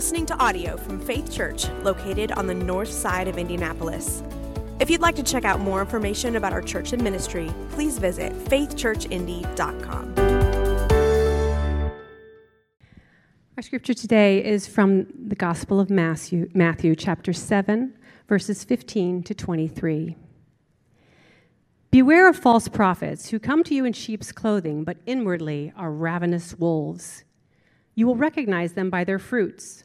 listening to audio from Faith Church, located on the north side of Indianapolis. If you'd like to check out more information about our church and ministry, please visit faithchurchindy.com. Our scripture today is from the Gospel of Matthew, Matthew chapter 7, verses 15 to 23. Beware of false prophets who come to you in sheep's clothing, but inwardly are ravenous wolves. You will recognize them by their fruits.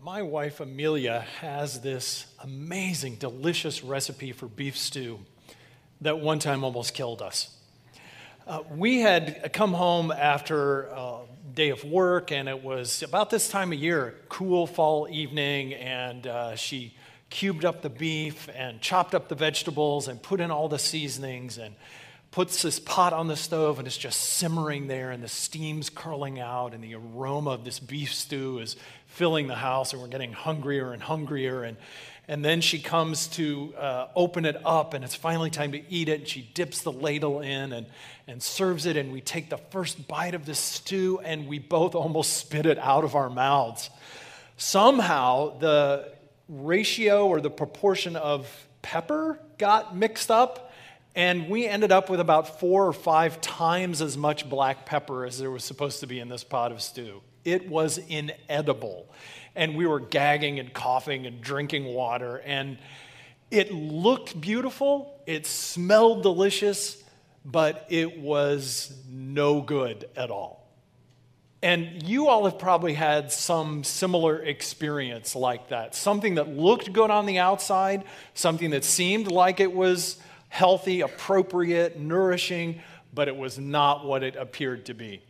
My wife Amelia has this amazing, delicious recipe for beef stew that one time almost killed us. Uh, we had come home after a day of work, and it was about this time of year, cool fall evening, and uh, she cubed up the beef and chopped up the vegetables and put in all the seasonings and puts this pot on the stove and it's just simmering there and the steam's curling out and the aroma of this beef stew is filling the house and we're getting hungrier and hungrier. And and then she comes to uh, open it up and it's finally time to eat it. And she dips the ladle in and, and serves it and we take the first bite of the stew and we both almost spit it out of our mouths. Somehow the ratio or the proportion of pepper got mixed up and we ended up with about four or five times as much black pepper as there was supposed to be in this pot of stew. It was inedible. And we were gagging and coughing and drinking water. And it looked beautiful, it smelled delicious, but it was no good at all. And you all have probably had some similar experience like that. Something that looked good on the outside, something that seemed like it was healthy, appropriate, nourishing, but it was not what it appeared to be.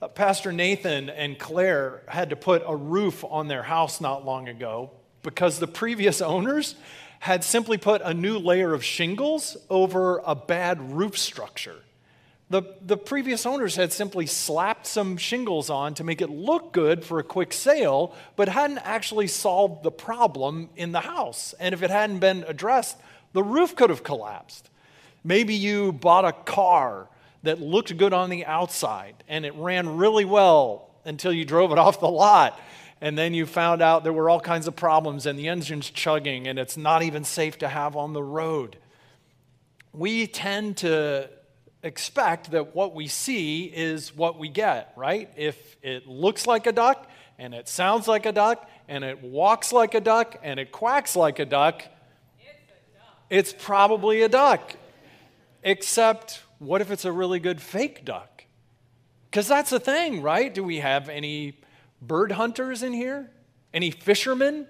Uh, Pastor Nathan and Claire had to put a roof on their house not long ago because the previous owners had simply put a new layer of shingles over a bad roof structure. The, the previous owners had simply slapped some shingles on to make it look good for a quick sale, but hadn't actually solved the problem in the house. And if it hadn't been addressed, the roof could have collapsed. Maybe you bought a car that looked good on the outside and it ran really well until you drove it off the lot. And then you found out there were all kinds of problems and the engine's chugging and it's not even safe to have on the road. We tend to expect that what we see is what we get, right? If it looks like a duck and it sounds like a duck and it walks like a duck and it quacks like a duck, it's probably a duck. Except, what if it's a really good fake duck? Because that's the thing, right? Do we have any bird hunters in here? Any fishermen?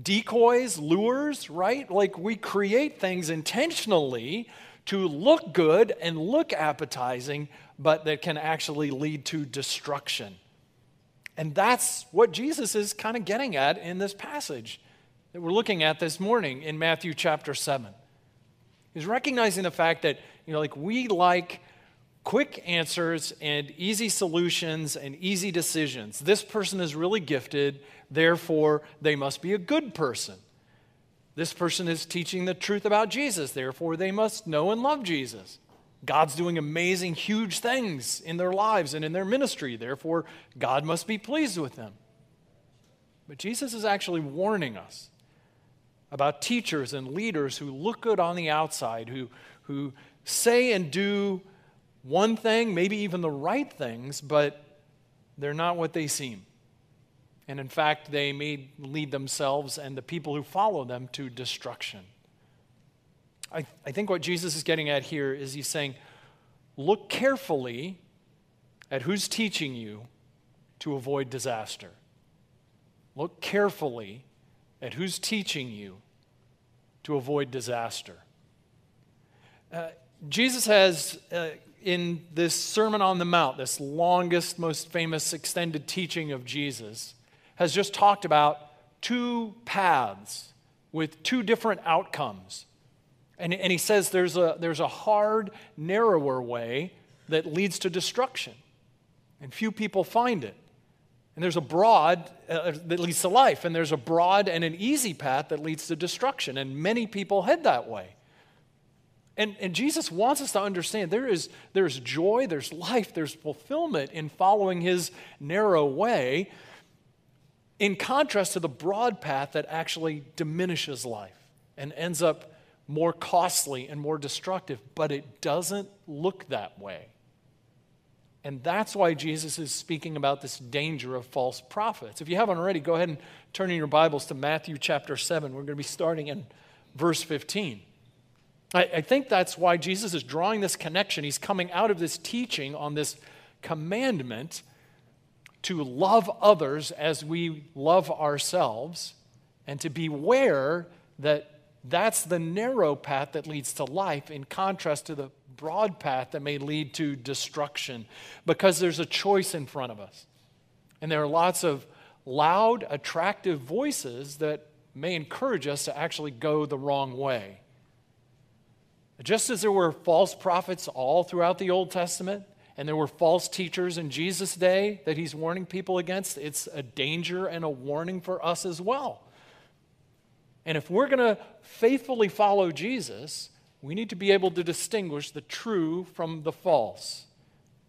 Decoys, lures, right? Like we create things intentionally to look good and look appetizing, but that can actually lead to destruction. And that's what Jesus is kind of getting at in this passage that we're looking at this morning in Matthew chapter 7. is recognizing the fact that, you know, like we like quick answers and easy solutions and easy decisions. This person is really gifted, therefore, they must be a good person. This person is teaching the truth about Jesus, therefore, they must know and love Jesus. God's doing amazing, huge things in their lives and in their ministry, therefore, God must be pleased with them. But Jesus is actually warning us about teachers and leaders who look good on the outside, who, who say and do one thing, maybe even the right things, but they're not what they seem. And in fact, they may lead themselves and the people who follow them to destruction. I, I think what Jesus is getting at here is he's saying, look carefully at who's teaching you to avoid disaster. Look carefully at who's teaching you to avoid disaster. Uh, Jesus has, uh, in this Sermon on the Mount, this longest, most famous extended teaching of Jesus, has just talked about two paths with two different outcomes. And, and he says there's a, there's a hard, narrower way that leads to destruction, and few people find it. And there's a broad uh, that leads to life, and there's a broad and an easy path that leads to destruction, and many people head that way. And, and Jesus wants us to understand there is there's joy, there's life, there's fulfillment in following his narrow way, in contrast to the broad path that actually diminishes life and ends up more costly and more destructive, but it doesn't look that way. And that's why Jesus is speaking about this danger of false prophets. If you haven't already, go ahead and turn in your Bibles to Matthew chapter 7. We're going to be starting in verse 15. I, I think that's why Jesus is drawing this connection. He's coming out of this teaching on this commandment to love others as we love ourselves and to beware that that's the narrow path that leads to life in contrast to the broad path that may lead to destruction because there's a choice in front of us. And there are lots of loud, attractive voices that may encourage us to actually go the wrong way. Just as there were false prophets all throughout the Old Testament, and there were false teachers in Jesus' day that he's warning people against, it's a danger and a warning for us as well. And if we're going to faithfully follow Jesus, we need to be able to distinguish the true from the false.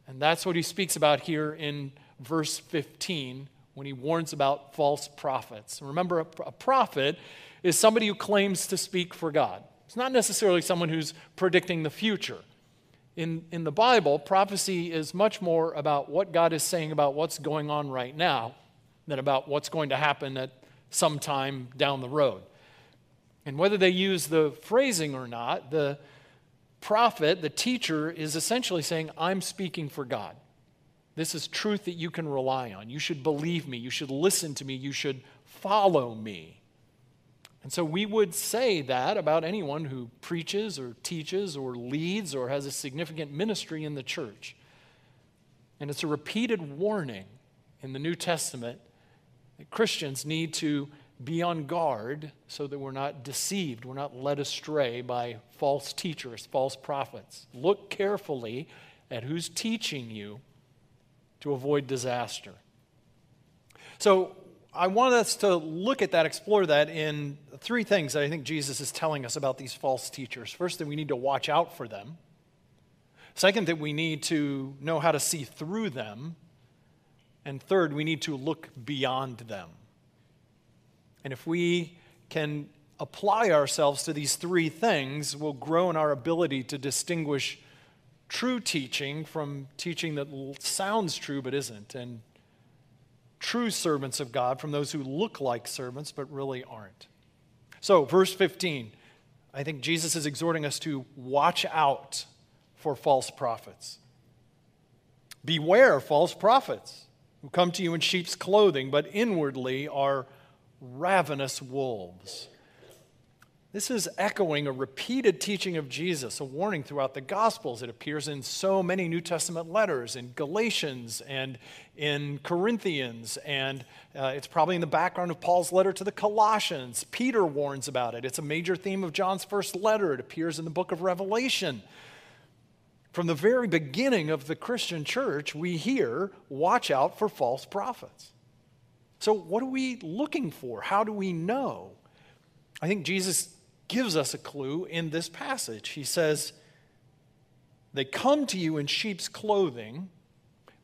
And that's what he speaks about here in verse 15 when he warns about false prophets. Remember, a, prophet is somebody who claims to speak for God. It's not necessarily someone who's predicting the future. In, in the Bible, prophecy is much more about what God is saying about what's going on right now than about what's going to happen at some time down the road. And whether they use the phrasing or not, the prophet, the teacher, is essentially saying, I'm speaking for God. This is truth that you can rely on. You should believe me. You should listen to me. You should follow me. And so we would say that about anyone who preaches or teaches or leads or has a significant ministry in the church. And it's a repeated warning in the New Testament that Christians need to be on guard so that we're not deceived, we're not led astray by false teachers, false prophets. Look carefully at who's teaching you to avoid disaster. So, I want us to look at that, explore that in three things that I think Jesus is telling us about these false teachers. First, that we need to watch out for them. Second, that we need to know how to see through them. And third, we need to look beyond them. And if we can apply ourselves to these three things, we'll grow in our ability to distinguish true teaching from teaching that sounds true but isn't, and true servants of God from those who look like servants but really aren't. So, verse 15, I think Jesus is exhorting us to watch out for false prophets. Beware false prophets who come to you in sheep's clothing, but inwardly are ravenous wolves. This is echoing a repeated teaching of Jesus, a warning throughout the Gospels. It appears in so many New Testament letters, in Galatians and in Corinthians, and uh, it's probably in the background of Paul's letter to the Colossians. Peter warns about it. It's a major theme of John's first letter. It appears in the book of Revelation. From the very beginning of the Christian church, we hear watch out for false prophets. So, what are we looking for? How do we know? I think Jesus gives us a clue in this passage. He says, They come to you in sheep's clothing,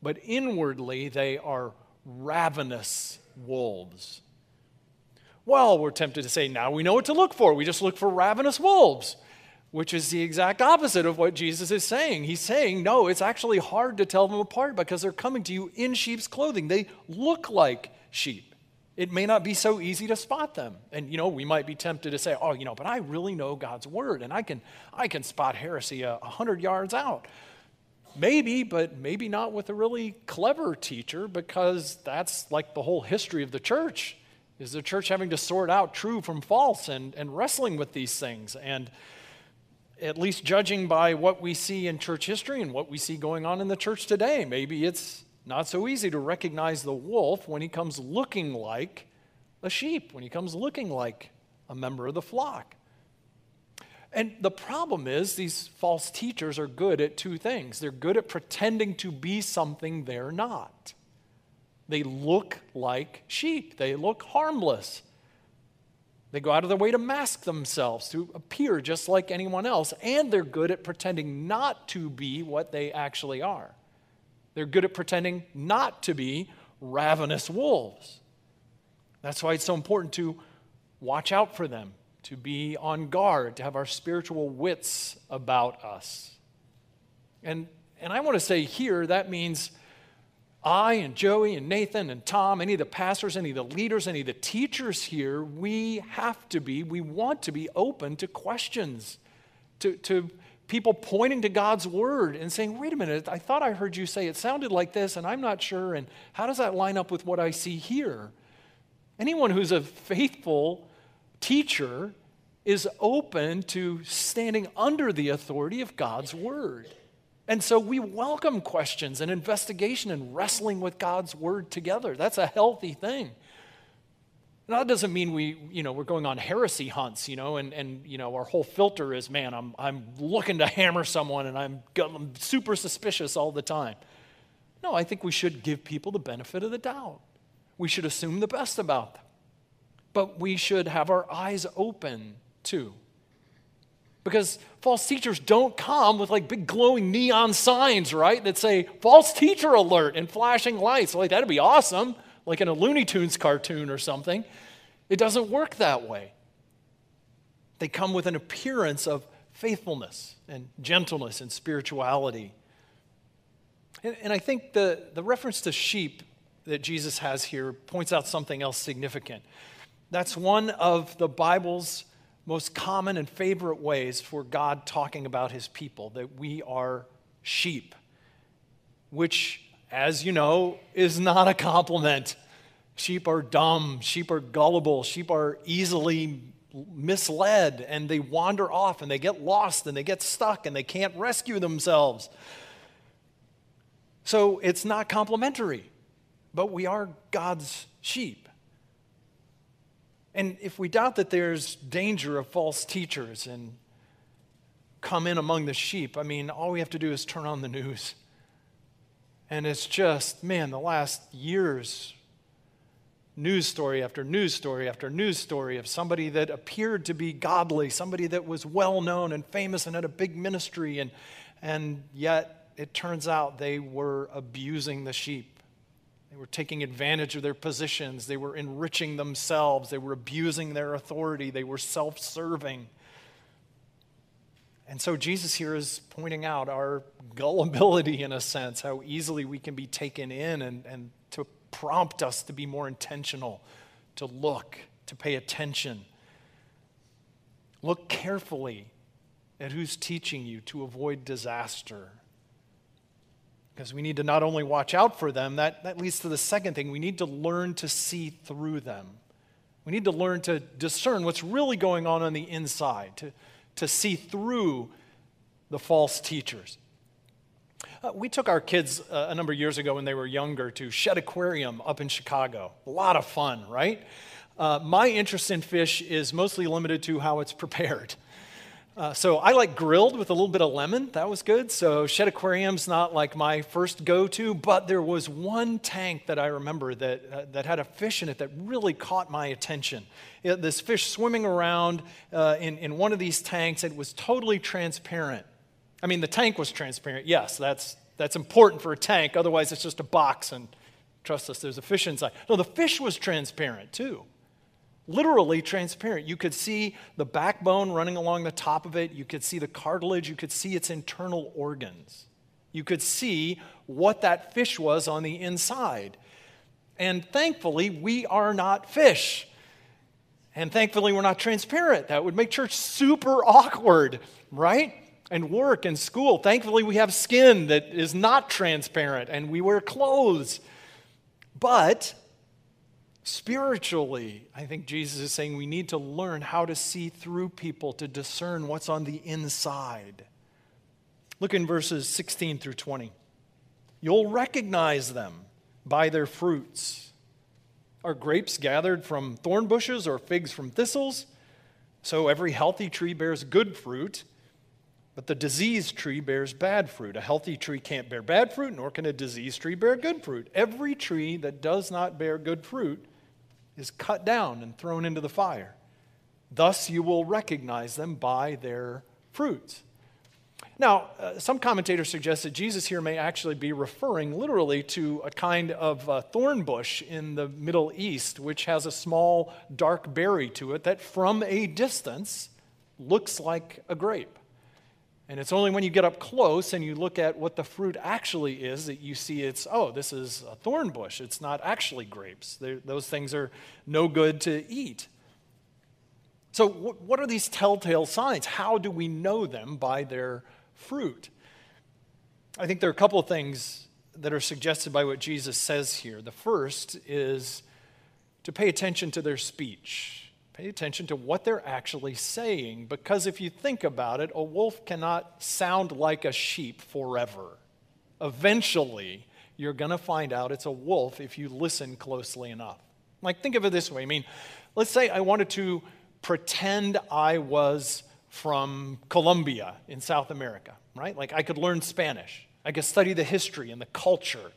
but inwardly they are ravenous wolves. Well, we're tempted to say, now we know what to look for. We just look for ravenous wolves, which is the exact opposite of what Jesus is saying. He's saying, no, it's actually hard to tell them apart because they're coming to you in sheep's clothing. They look like sheep. it may not be so easy to spot them. And, you know, we might be tempted to say, oh, you know, but I really know God's word and I can, I can spot heresy a 100 yards out. Maybe, but maybe not with a really clever teacher because that's like the whole history of the church is the church having to sort out true from false and, and wrestling with these things. And at least judging by what we see in church history and what we see going on in the church today, maybe it's not so easy to recognize the wolf when he comes looking like a sheep, when he comes looking like a member of the flock. And the problem is, these false teachers are good at two things. They're good at pretending to be something they're not. They look like sheep, they look harmless. They go out of their way to mask themselves, to appear just like anyone else, and they're good at pretending not to be what they actually are. They're good at pretending not to be ravenous wolves. That's why it's so important to watch out for them, to be on guard, to have our spiritual wits about us. And, and I want to say here that means I and Joey and Nathan and Tom, any of the pastors, any of the leaders, any of the teachers here, we have to be, we want to be open to questions, to, to people pointing to God's word and saying, wait a minute, I thought I heard you say it sounded like this, and I'm not sure. And how does that line up with what I see here? Anyone who's a faithful teacher is open to standing under the authority of God's word. And so we welcome questions and investigation and wrestling with God's word together. That's a healthy thing. Now, that doesn't mean we, you know, we're going on heresy hunts, you know, and, and you know, our whole filter is, man, I'm, I'm looking to hammer someone and I'm, I'm super suspicious all the time. No, I think we should give people the benefit of the doubt. We should assume the best about them. But we should have our eyes open too. Because false teachers don't come with like big glowing neon signs, right? That say false teacher alert and flashing lights. Like, that'd be awesome like in a Looney Tunes cartoon or something. It doesn't work that way. They come with an appearance of faithfulness and gentleness and spirituality. And, and, I think the, the reference to sheep that Jesus has here points out something else significant. That's one of the Bible's most common and favorite ways for God talking about his people, that we are sheep, which as you know, is not a compliment. Sheep are dumb, sheep are gullible, sheep are easily misled, and they wander off and they get lost and they get stuck and they can't rescue themselves. So it's not complimentary, but we are God's sheep. And if we doubt that there's danger of false teachers and come in among the sheep, I mean, all we have to do is turn on the news and it's just, man, the last years, news story after news story after news story of somebody that appeared to be godly, somebody that was well known and famous and had a big ministry, and, and yet it turns out they were abusing the sheep. They were taking advantage of their positions, they were enriching themselves, they were abusing their authority, they were self serving. And so Jesus here is pointing out our gullibility in a sense, how easily we can be taken in and, and to prompt us to be more intentional, to look, to pay attention. Look carefully at who's teaching you to avoid disaster. Because we need to not only watch out for them, that, that leads to the second thing. We need to learn to see through them. We need to learn to discern what's really going on on the inside, to, to see through the false teachers. Uh, we took our kids uh, a number of years ago when they were younger to Shedd Aquarium up in Chicago. A lot of fun, right? Uh, my interest in fish is mostly limited to how it's prepared. Uh, so I like grilled with a little bit of lemon. That was good. So Shedd Aquarium's not like my first go-to, but there was one tank that I remember that uh, that had a fish in it that really caught my attention. It, this fish swimming around uh, in in one of these tanks. It was totally transparent. I mean, the tank was transparent. Yes, that's that's important for a tank. Otherwise, it's just a box, and trust us, there's a fish inside. No, the fish was transparent too literally transparent. You could see the backbone running along the top of it, you could see the cartilage, you could see its internal organs. You could see what that fish was on the inside. And thankfully, we are not fish. And thankfully, we're not transparent. That would make church super awkward, right? And work and school. Thankfully, we have skin that is not transparent and we wear clothes. But spiritually, I think Jesus is saying we need to learn how to see through people to discern what's on the inside. Look in verses 16 through 20. You'll recognize them by their fruits. Are grapes gathered from thorn bushes or figs from thistles? So every healthy tree bears good fruit, but the diseased tree bears bad fruit. A healthy tree can't bear bad fruit, nor can a diseased tree bear good fruit. Every tree that does not bear good fruit is cut down and thrown into the fire. Thus you will recognize them by their fruits. Now, uh, some commentators suggest that Jesus here may actually be referring literally to a kind of uh, thorn bush in the Middle East, which has a small dark berry to it that from a distance looks like a grape. And it's only when you get up close and you look at what the fruit actually is that you see it's, oh, this is a thorn bush. It's not actually grapes. They're, those things are no good to eat. So, what are these telltale signs? How do we know them by their fruit. I think there are a couple of things that are suggested by what Jesus says here. The first is to pay attention to their speech. Pay attention to what they're actually saying, because if you think about it, a wolf cannot sound like a sheep forever. Eventually, you're going to find out it's a wolf if you listen closely enough. Like, think of it this way I mean, let's say I wanted to pretend I was from Colombia in South America, right? Like I could learn Spanish, I could study the history and the culture.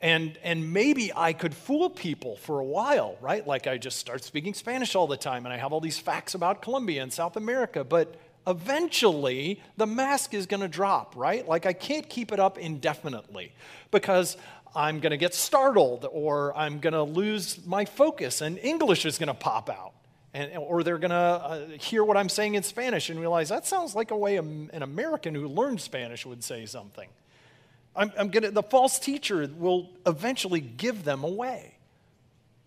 And, and maybe I could fool people for a while, right? Like I just start speaking Spanish all the time and I have all these facts about Colombia and South America. But eventually the mask is going to drop, right? Like I can't keep it up indefinitely because I'm going to get startled or I'm going to lose my focus and English is going to pop out and, or they're going to uh, hear what I'm saying in Spanish and realize that sounds like a way an American who learned Spanish would say something. I'm, I'm gonna, the false teacher will eventually give them away.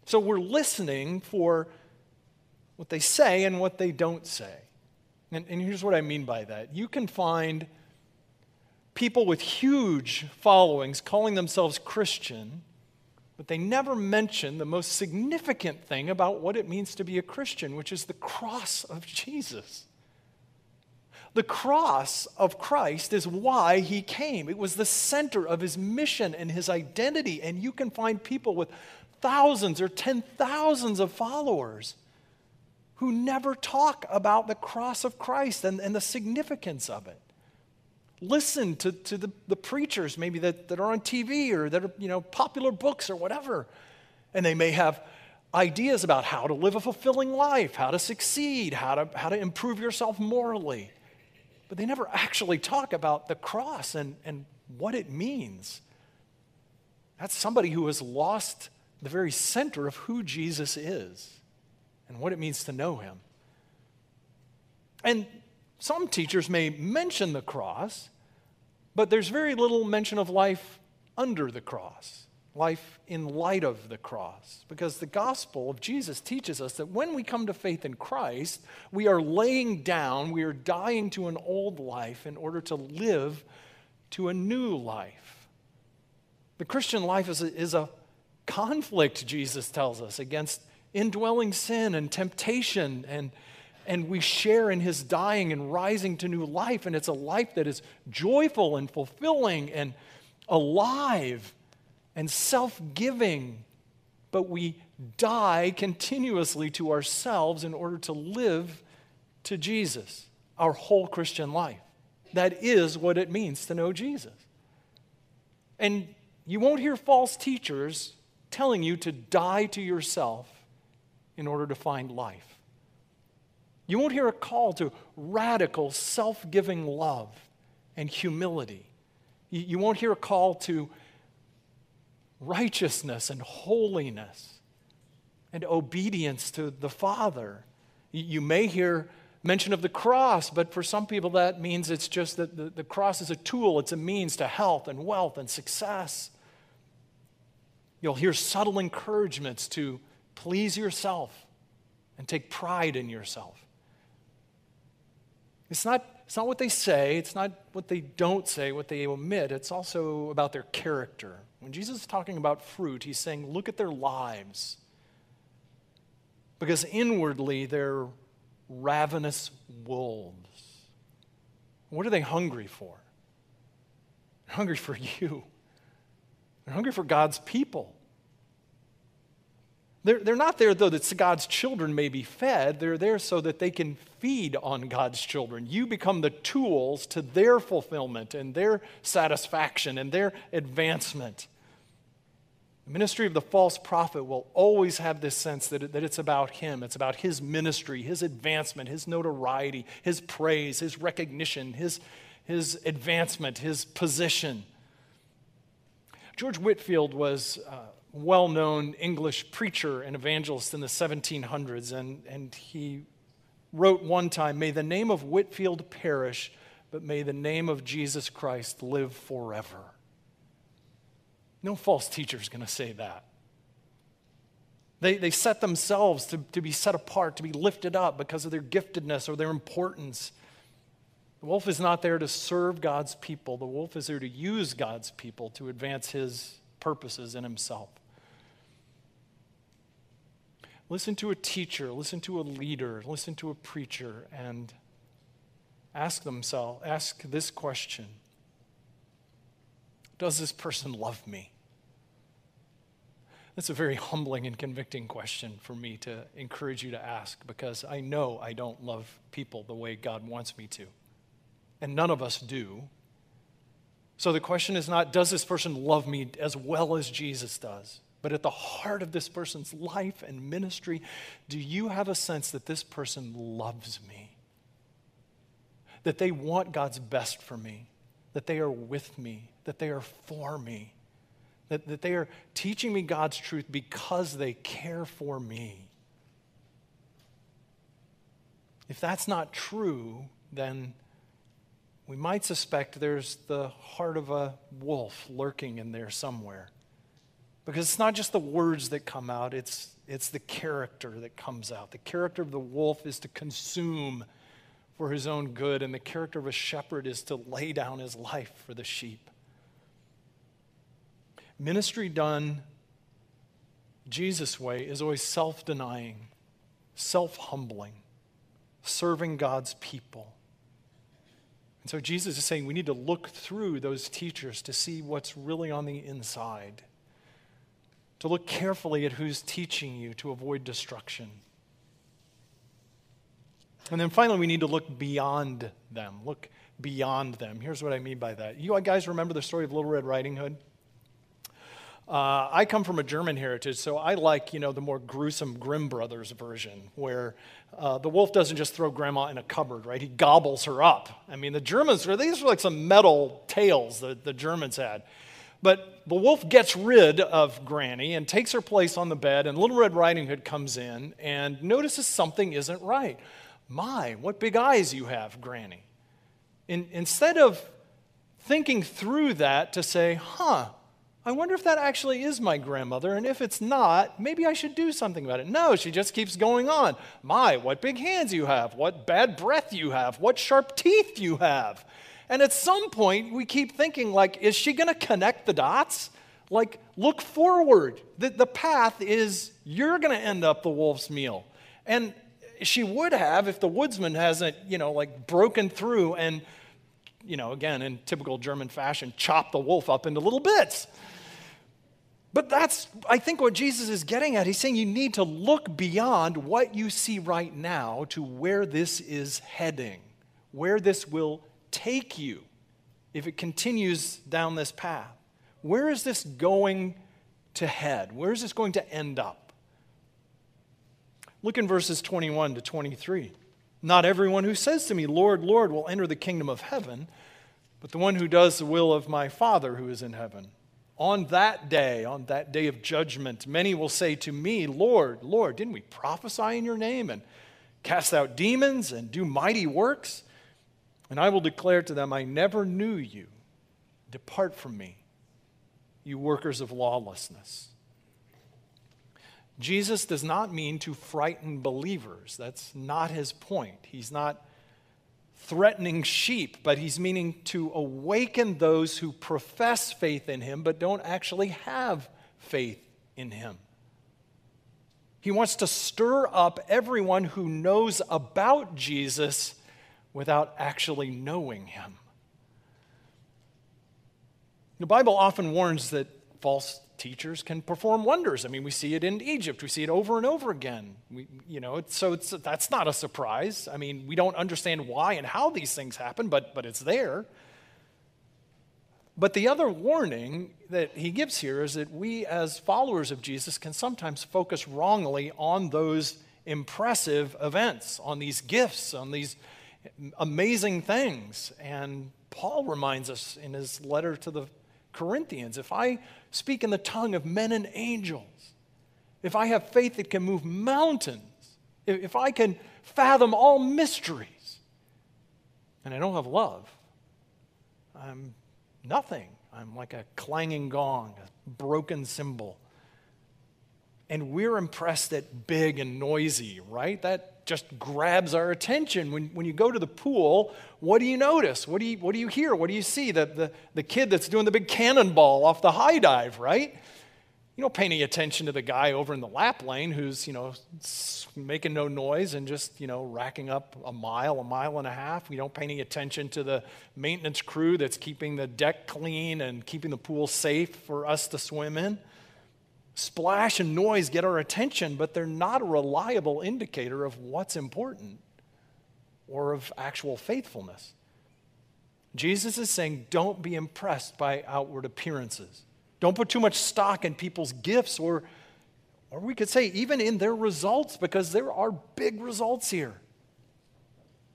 So we're listening for what they say and what they don't say. And, and here's what I mean by that you can find people with huge followings calling themselves Christian but they never mention the most significant thing about what it means to be a Christian, which is the cross of Jesus. The cross of Christ is why he came. It was the center of his mission and his identity. And you can find people with thousands or ten thousands of followers who never talk about the cross of Christ and, and the significance of it listen to, to the, the preachers maybe that, that are on TV or that are, you know, popular books or whatever. And they may have ideas about how to live a fulfilling life, how to succeed, how to, how to improve yourself morally. But they never actually talk about the cross and, and what it means. That's somebody who has lost the very center of who Jesus is and what it means to know him. And some teachers may mention the cross, but there's very little mention of life under the cross, life in light of the cross. Because the gospel of Jesus teaches us that when we come to faith in Christ, we are laying down, we are dying to an old life in order to live to a new life. The Christian life is a, is a conflict, Jesus tells us, against indwelling sin and temptation and and we share in his dying and rising to new life. And it's a life that is joyful and fulfilling and alive and self giving. But we die continuously to ourselves in order to live to Jesus, our whole Christian life. That is what it means to know Jesus. And you won't hear false teachers telling you to die to yourself in order to find life. You won't hear a call to radical, self giving love and humility. You won't hear a call to righteousness and holiness and obedience to the Father. You may hear mention of the cross, but for some people that means it's just that the, the cross is a tool, it's a means to health and wealth and success. You'll hear subtle encouragements to please yourself and take pride in yourself. It's not, it's not what they say, it's not what they don't say, what they omit, it's also about their character. When Jesus is talking about fruit, he's saying, look at their lives. Because inwardly, they're ravenous wolves. What are they hungry for? They're hungry for you. They're hungry for God's people. They're, they're not there, though, that God's children may be fed. They're there so that they can feed on God's children. You become the tools to their fulfillment and their satisfaction and their advancement. The ministry of the false prophet will always have this sense that, that it's about him. It's about his ministry, his advancement, his notoriety, his praise, his recognition, his, his advancement, his position. George Whitefield was uh, well known English preacher and evangelist in the 1700s, and, and he wrote one time May the name of Whitefield perish, but may the name of Jesus Christ live forever. No false teacher is going to say that. They, they set themselves to, to be set apart, to be lifted up because of their giftedness or their importance. The wolf is not there to serve God's people, the wolf is there to use God's people to advance his purposes in himself. Listen to a teacher, listen to a leader, listen to a preacher, and ask themselves, ask this question Does this person love me? That's a very humbling and convicting question for me to encourage you to ask because I know I don't love people the way God wants me to. And none of us do. So the question is not, does this person love me as well as Jesus does? But at the heart of this person's life and ministry, do you have a sense that this person loves me? That they want God's best for me? That they are with me? That they are for me? That, that they are teaching me God's truth because they care for me? If that's not true, then we might suspect there's the heart of a wolf lurking in there somewhere. Because it's not just the words that come out, it's, it's the character that comes out. The character of the wolf is to consume for his own good, and the character of a shepherd is to lay down his life for the sheep. Ministry done Jesus' way is always self denying, self humbling, serving God's people. And so Jesus is saying we need to look through those teachers to see what's really on the inside to look carefully at who's teaching you to avoid destruction. And then finally, we need to look beyond them. Look beyond them. Here's what I mean by that. You guys remember the story of Little Red Riding Hood? Uh, I come from a German heritage, so I like, you know, the more gruesome Grimm Brothers version, where uh, the wolf doesn't just throw grandma in a cupboard, right? He gobbles her up. I mean, the Germans, these were like some metal tales that the Germans had. But the wolf gets rid of Granny and takes her place on the bed, and Little Red Riding Hood comes in and notices something isn't right. My, what big eyes you have, Granny. In, instead of thinking through that to say, huh, I wonder if that actually is my grandmother, and if it's not, maybe I should do something about it. No, she just keeps going on. My, what big hands you have, what bad breath you have, what sharp teeth you have. And at some point, we keep thinking, like, is she going to connect the dots? Like, look forward. The, the path is you're going to end up the wolf's meal. And she would have if the woodsman hasn't, you know, like broken through and, you know, again, in typical German fashion, chop the wolf up into little bits. But that's, I think, what Jesus is getting at. He's saying you need to look beyond what you see right now to where this is heading, where this will take you if it continues down this path? Where is this going to head? Where is this going to end up? Look in verses 21 to 23. Not everyone who says to me, Lord, Lord, will enter the kingdom of heaven, but the one who does the will of my Father who is in heaven. On that day, on that day of judgment, many will say to me, Lord, Lord, didn't we prophesy in your name and cast out demons and do mighty works? And I will declare to them, I never knew you. Depart from me, you workers of lawlessness. Jesus does not mean to frighten believers. That's not his point. He's not threatening sheep, but he's meaning to awaken those who profess faith in him but don't actually have faith in him. He wants to stir up everyone who knows about Jesus without actually knowing him. The Bible often warns that false teachers can perform wonders. I mean, we see it in Egypt. We see it over and over again. We, you know, so it's, that's not a surprise. I mean, we don't understand why and how these things happen, but, but it's there. But the other warning that he gives here is that we, as followers of Jesus, can sometimes focus wrongly on those impressive events, on these gifts, on these amazing things. And Paul reminds us in his letter to the Corinthians if I speak in the tongue of men and angels, if I have faith that can move mountains, if I can fathom all mysteries, and I don't have love, I'm nothing. I'm like a clanging gong, a broken cymbal. And we're impressed at big and noisy, right? That just grabs our attention. When, when you go to the pool, what do you notice? What do you, what do you hear? What do you see? The, the, the kid that's doing the big cannonball off the high dive, right? You don't pay any attention to the guy over in the lap lane who's, you know, making no noise and just, you know, racking up a mile, a mile and a half. We don't pay any attention to the maintenance crew that's keeping the deck clean and keeping the pool safe for us to swim in. Splash and noise get our attention, but they're not a reliable indicator of what's important or of actual faithfulness. Jesus is saying, don't be impressed by outward appearances. Don't put too much stock in people's gifts, or, or we could say even in their results, because there are big results here.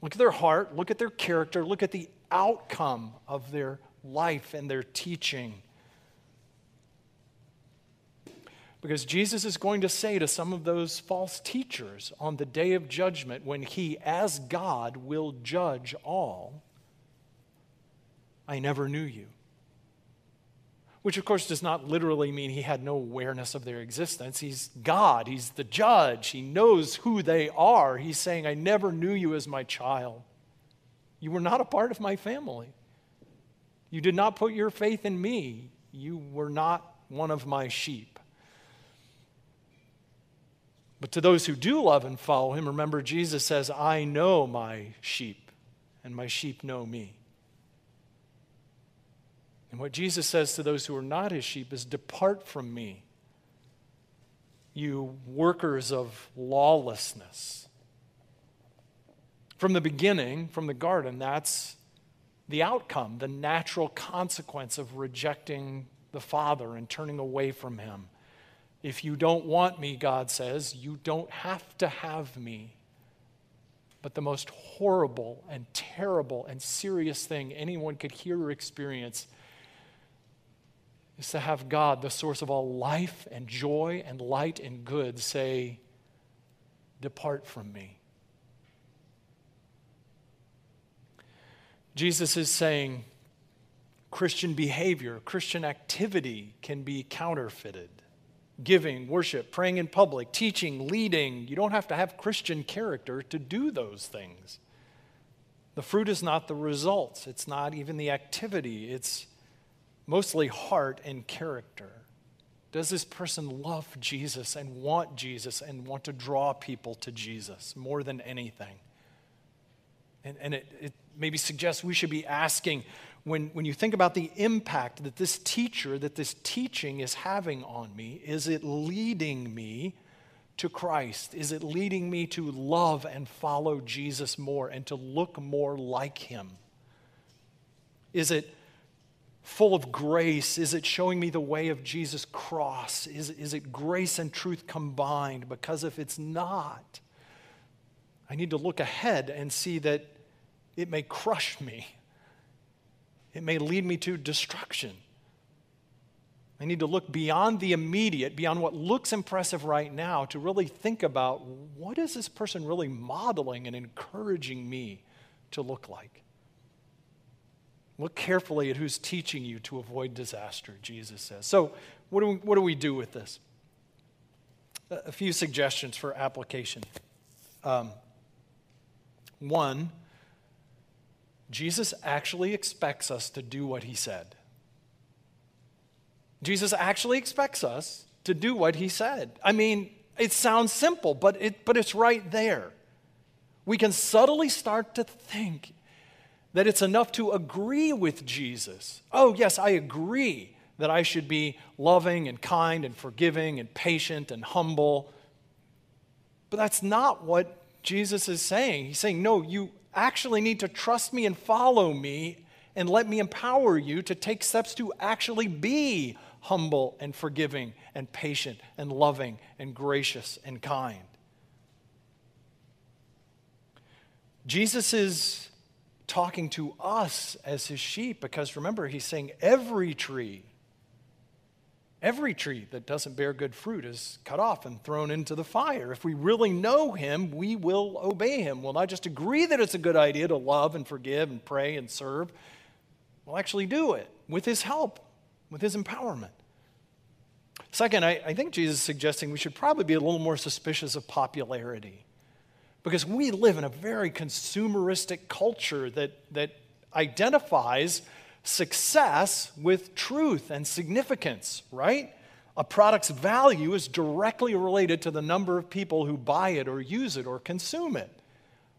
Look at their heart, look at their character, look at the outcome of their life and their teaching. Because Jesus is going to say to some of those false teachers on the day of judgment, when he, as God, will judge all, I never knew you which of course does not literally mean he had no awareness of their existence. He's God, he's the judge, he knows who they are. He's saying, I never knew you as my child. You were not a part of my family. You did not put your faith in me. You were not one of my sheep. But to those who do love and follow him, remember Jesus says, I know my sheep, and my sheep know me. And what Jesus says to those who are not his sheep is Depart from me, you workers of lawlessness. From the beginning, from the garden, that's the outcome, the natural consequence of rejecting the Father and turning away from him. If you don't want me, God says, you don't have to have me. But the most horrible and terrible and serious thing anyone could hear or experience is to have God, the source of all life and joy and light and good, say, Depart from me. Jesus is saying Christian behavior, Christian activity can be counterfeited. Giving, worship, praying in public, teaching, leading. You don't have to have Christian character to do those things. The fruit is not the results, it's not even the activity, it's mostly heart and character. Does this person love Jesus and want Jesus and want to draw people to Jesus more than anything? And, and it, it maybe suggests we should be asking when, when you think about the impact that this teacher, that this teaching is having on me, is it leading me to Christ? Is it leading me to love and follow Jesus more and to look more like him? Is it full of grace? Is it showing me the way of Jesus' cross? Is, is it grace and truth combined? Because if it's not, I need to look ahead and see that it may crush me, it may lead me to destruction. I need to look beyond the immediate, beyond what looks impressive right now, to really think about what is this person really modeling and encouraging me to look like? Look carefully at who's teaching you to avoid disaster, Jesus says. So, what do we, what do, we do with this? a few suggestions for application. Um, one, Jesus actually expects us to do what he said. Jesus actually expects us to do what he said. I mean, it sounds simple, but, it, but it's right there. We can subtly start to think that it's enough to agree with Jesus. Oh, yes, I agree that I should be loving and kind and forgiving and patient and humble. But that's not what Jesus is saying. He's saying, no, you actually need to trust me and follow me and let me empower you to take steps to actually be humble and forgiving and patient and loving and gracious and kind. Jesus is talking to us as his sheep because remember, he's saying every tree, every tree that doesn't bear good fruit is cut off and thrown into the fire. If we really know him, we will obey him. We'll not just agree that it's a good idea to love and forgive and pray and serve, we'll actually do it with his help, with his empowerment. Second, I, I think Jesus is suggesting we should probably be a little more suspicious of popularity because we live in a very consumeristic culture that, that identifies success with truth and significance, right? A product's value is directly related to the number of people who buy it or use it or consume it.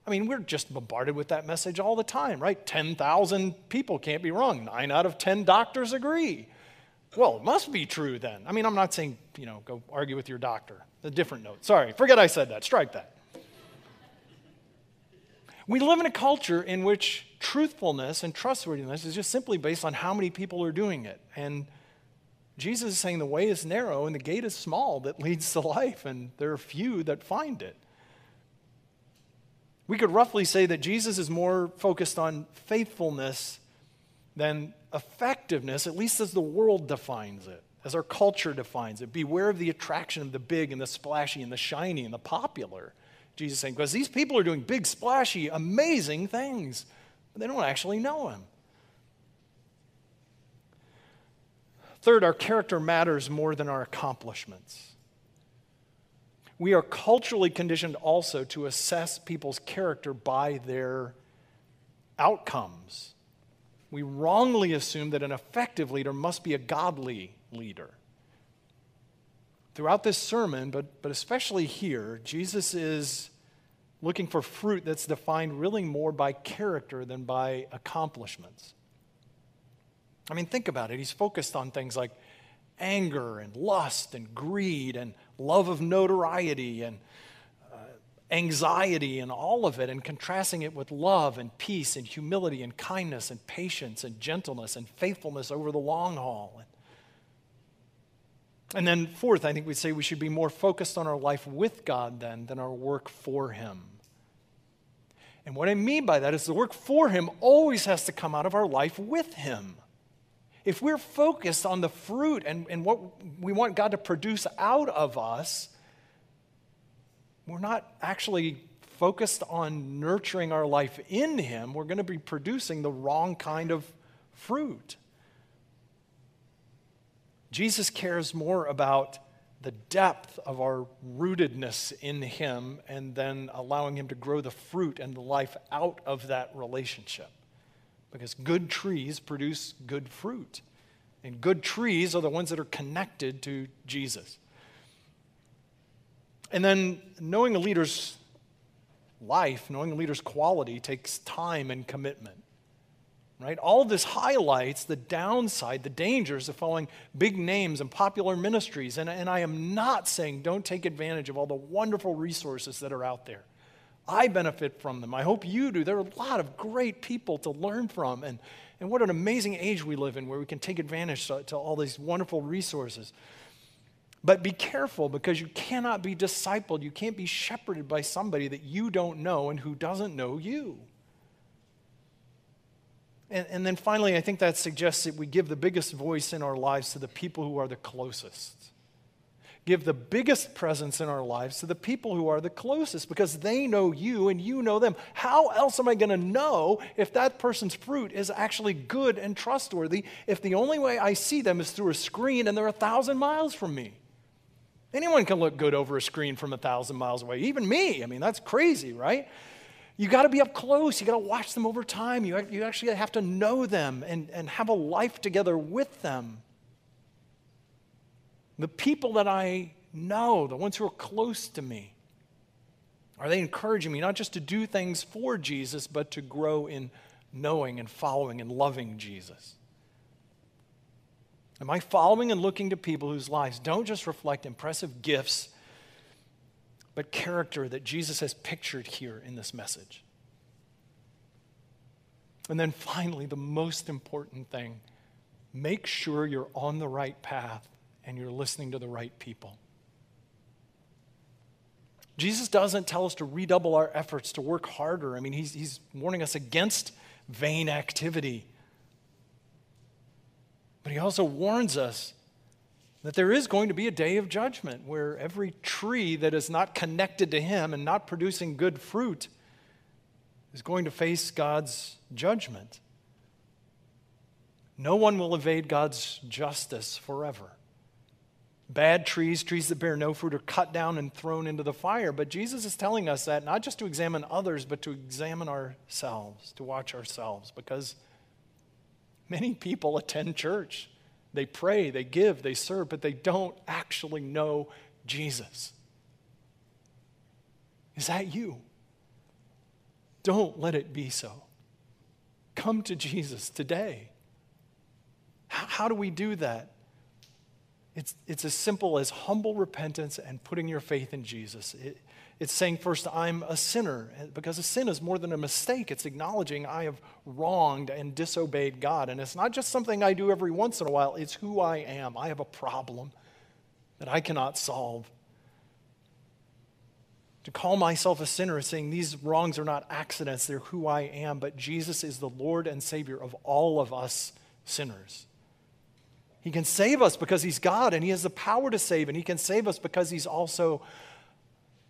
I mean, we're just bombarded with that message all the time, right? 10,000 people can't be wrong. Nine out of 10 doctors agree. Well, it must be true then. I mean, I'm not saying, you know, go argue with your doctor. A different note. Sorry, forget I said that. Strike that. We live in a culture in which truthfulness and trustworthiness is just simply based on how many people are doing it. And Jesus is saying the way is narrow and the gate is small that leads to life, and there are few that find it. We could roughly say that Jesus is more focused on faithfulness than effectiveness, at least as the world defines it, as our culture defines it. Beware of the attraction of the big and the splashy and the shiny and the popular. Jesus saying, because these people are doing big, splashy, amazing things, but they don't actually know him. Third, our character matters more than our accomplishments. We are culturally conditioned also to assess people's character by their outcomes. We wrongly assume that an effective leader must be a godly leader. Throughout this sermon, but, but especially here, Jesus is looking for fruit that's defined really more by character than by accomplishments. I mean, think about it. He's focused on things like anger and lust and greed and love of notoriety and uh, anxiety and all of it, and contrasting it with love and peace and humility and kindness and patience and gentleness and faithfulness over the long haul. And then, fourth, I think we'd say we should be more focused on our life with God then than our work for Him. And what I mean by that is the work for Him always has to come out of our life with Him. If we're focused on the fruit and, and what we want God to produce out of us, we're not actually focused on nurturing our life in Him. We're going to be producing the wrong kind of fruit. Jesus cares more about the depth of our rootedness in Him and then allowing Him to grow the fruit and the life out of that relationship. Because good trees produce good fruit. And good trees are the ones that are connected to Jesus. And then knowing a leader's life, knowing a leader's quality takes time and commitment right? All this highlights the downside, the dangers of following big names and popular ministries. And, and I am not saying don't take advantage of all the wonderful resources that are out there. I benefit from them. I hope you do. There are a lot of great people to learn from. And, and what an amazing age we live in where we can take advantage to, to all these wonderful resources. But be careful because you cannot be discipled. You can't be shepherded by somebody that you don't know and who doesn't know you. And, and then finally, I think that suggests that we give the biggest voice in our lives to the people who are the closest. Give the biggest presence in our lives to the people who are the closest because they know you and you know them. How else am I going to know if that person's fruit is actually good and trustworthy if the only way I see them is through a screen and they're a thousand miles from me? Anyone can look good over a screen from a thousand miles away, even me. I mean, that's crazy, right? You got to be up close. You got to watch them over time. You, you actually have to know them and, and have a life together with them. The people that I know, the ones who are close to me, are they encouraging me not just to do things for Jesus, but to grow in knowing and following and loving Jesus? Am I following and looking to people whose lives don't just reflect impressive gifts, but character that Jesus has pictured here in this message? And then finally, the most important thing make sure you're on the right path and you're listening to the right people. Jesus doesn't tell us to redouble our efforts to work harder. I mean, he's, he's warning us against vain activity. But he also warns us that there is going to be a day of judgment where every tree that is not connected to him and not producing good fruit is going to face God's judgment. No one will evade God's justice forever. Bad trees, trees that bear no fruit, are cut down and thrown into the fire. But Jesus is telling us that not just to examine others, but to examine ourselves, to watch ourselves, because many people attend church. They pray, they give, they serve, but they don't actually know Jesus. Is that you? Don't let it be so. Come to Jesus today. How, how do we do that? It's, it's as simple as humble repentance and putting your faith in Jesus. It, it's saying, first, I'm a sinner, because a sin is more than a mistake. It's acknowledging I have wronged and disobeyed God. And it's not just something I do every once in a while, it's who I am. I have a problem that I cannot solve. To call myself a sinner is saying these wrongs are not accidents, they're who I am, but Jesus is the Lord and Savior of all of us sinners. He can save us because He's God and He has the power to save, and He can save us because He's also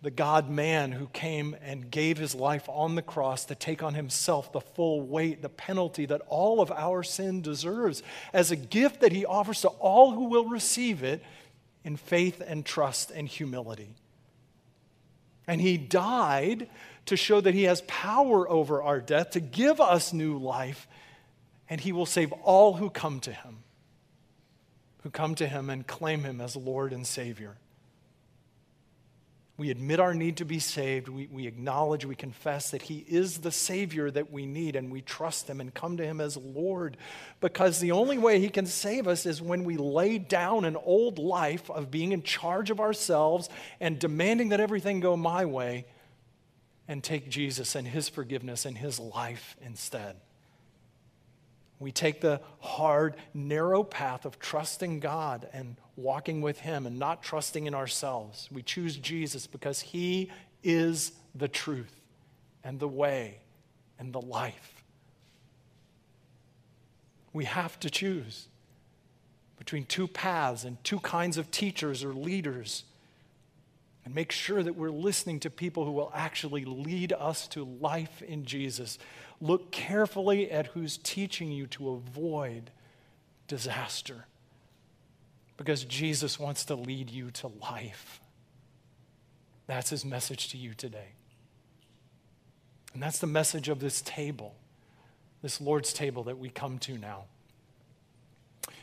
the God man who came and gave His life on the cross to take on Himself the full weight, the penalty that all of our sin deserves, as a gift that He offers to all who will receive it in faith and trust and humility. And He died to show that He has power over our death, to give us new life, and He will save all who come to Him who come to him and claim him as Lord and Savior. We admit our need to be saved. We, we acknowledge, we confess that He is the Savior that we need, and we trust Him and come to Him as Lord. Because the only way He can save us is when we lay down an old life of being in charge of ourselves and demanding that everything go my way and take Jesus and His forgiveness and His life instead. We take the hard, narrow path of trusting God and walking with Him and not trusting in ourselves. We choose Jesus because He is the truth and the way and the life. We have to choose between two paths and two kinds of teachers or leaders and make sure that we're listening to people who will actually lead us to life in Jesus. Look carefully at who's teaching you to avoid disaster because Jesus wants to lead you to life. That's his message to you today. And that's the message of this table, this Lord's table that we come to now.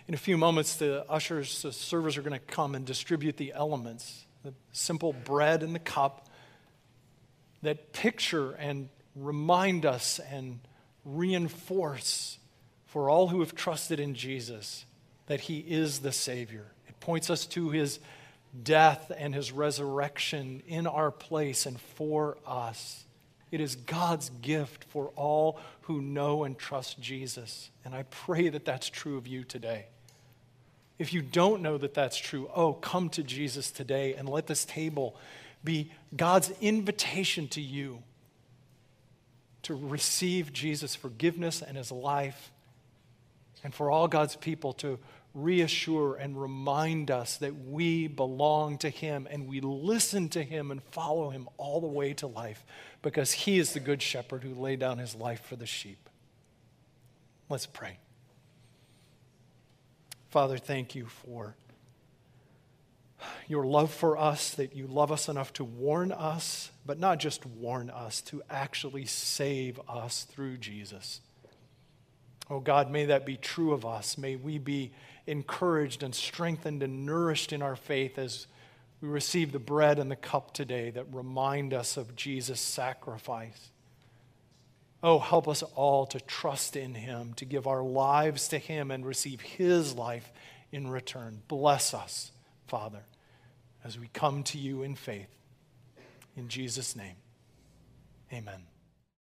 In a few moments, the ushers, the servers are going to come and distribute the elements the simple bread and the cup that picture and remind us and reinforce for all who have trusted in Jesus that he is the Savior. It points us to his death and his resurrection in our place and for us. It is God's gift for all who know and trust Jesus. And I pray that that's true of you today. If you don't know that that's true, oh, come to Jesus today and let this table be God's invitation to you to receive Jesus' forgiveness and his life, and for all God's people to reassure and remind us that we belong to him and we listen to him and follow him all the way to life because he is the good shepherd who laid down his life for the sheep. Let's pray. Father, thank you for your love for us, that you love us enough to warn us, but not just warn us, to actually save us through Jesus. Oh God, may that be true of us. May we be encouraged and strengthened and nourished in our faith as we receive the bread and the cup today that remind us of Jesus' sacrifice. Oh, help us all to trust in Him, to give our lives to Him and receive His life in return. Bless us, Father, as we come to you in faith. In Jesus' name, amen.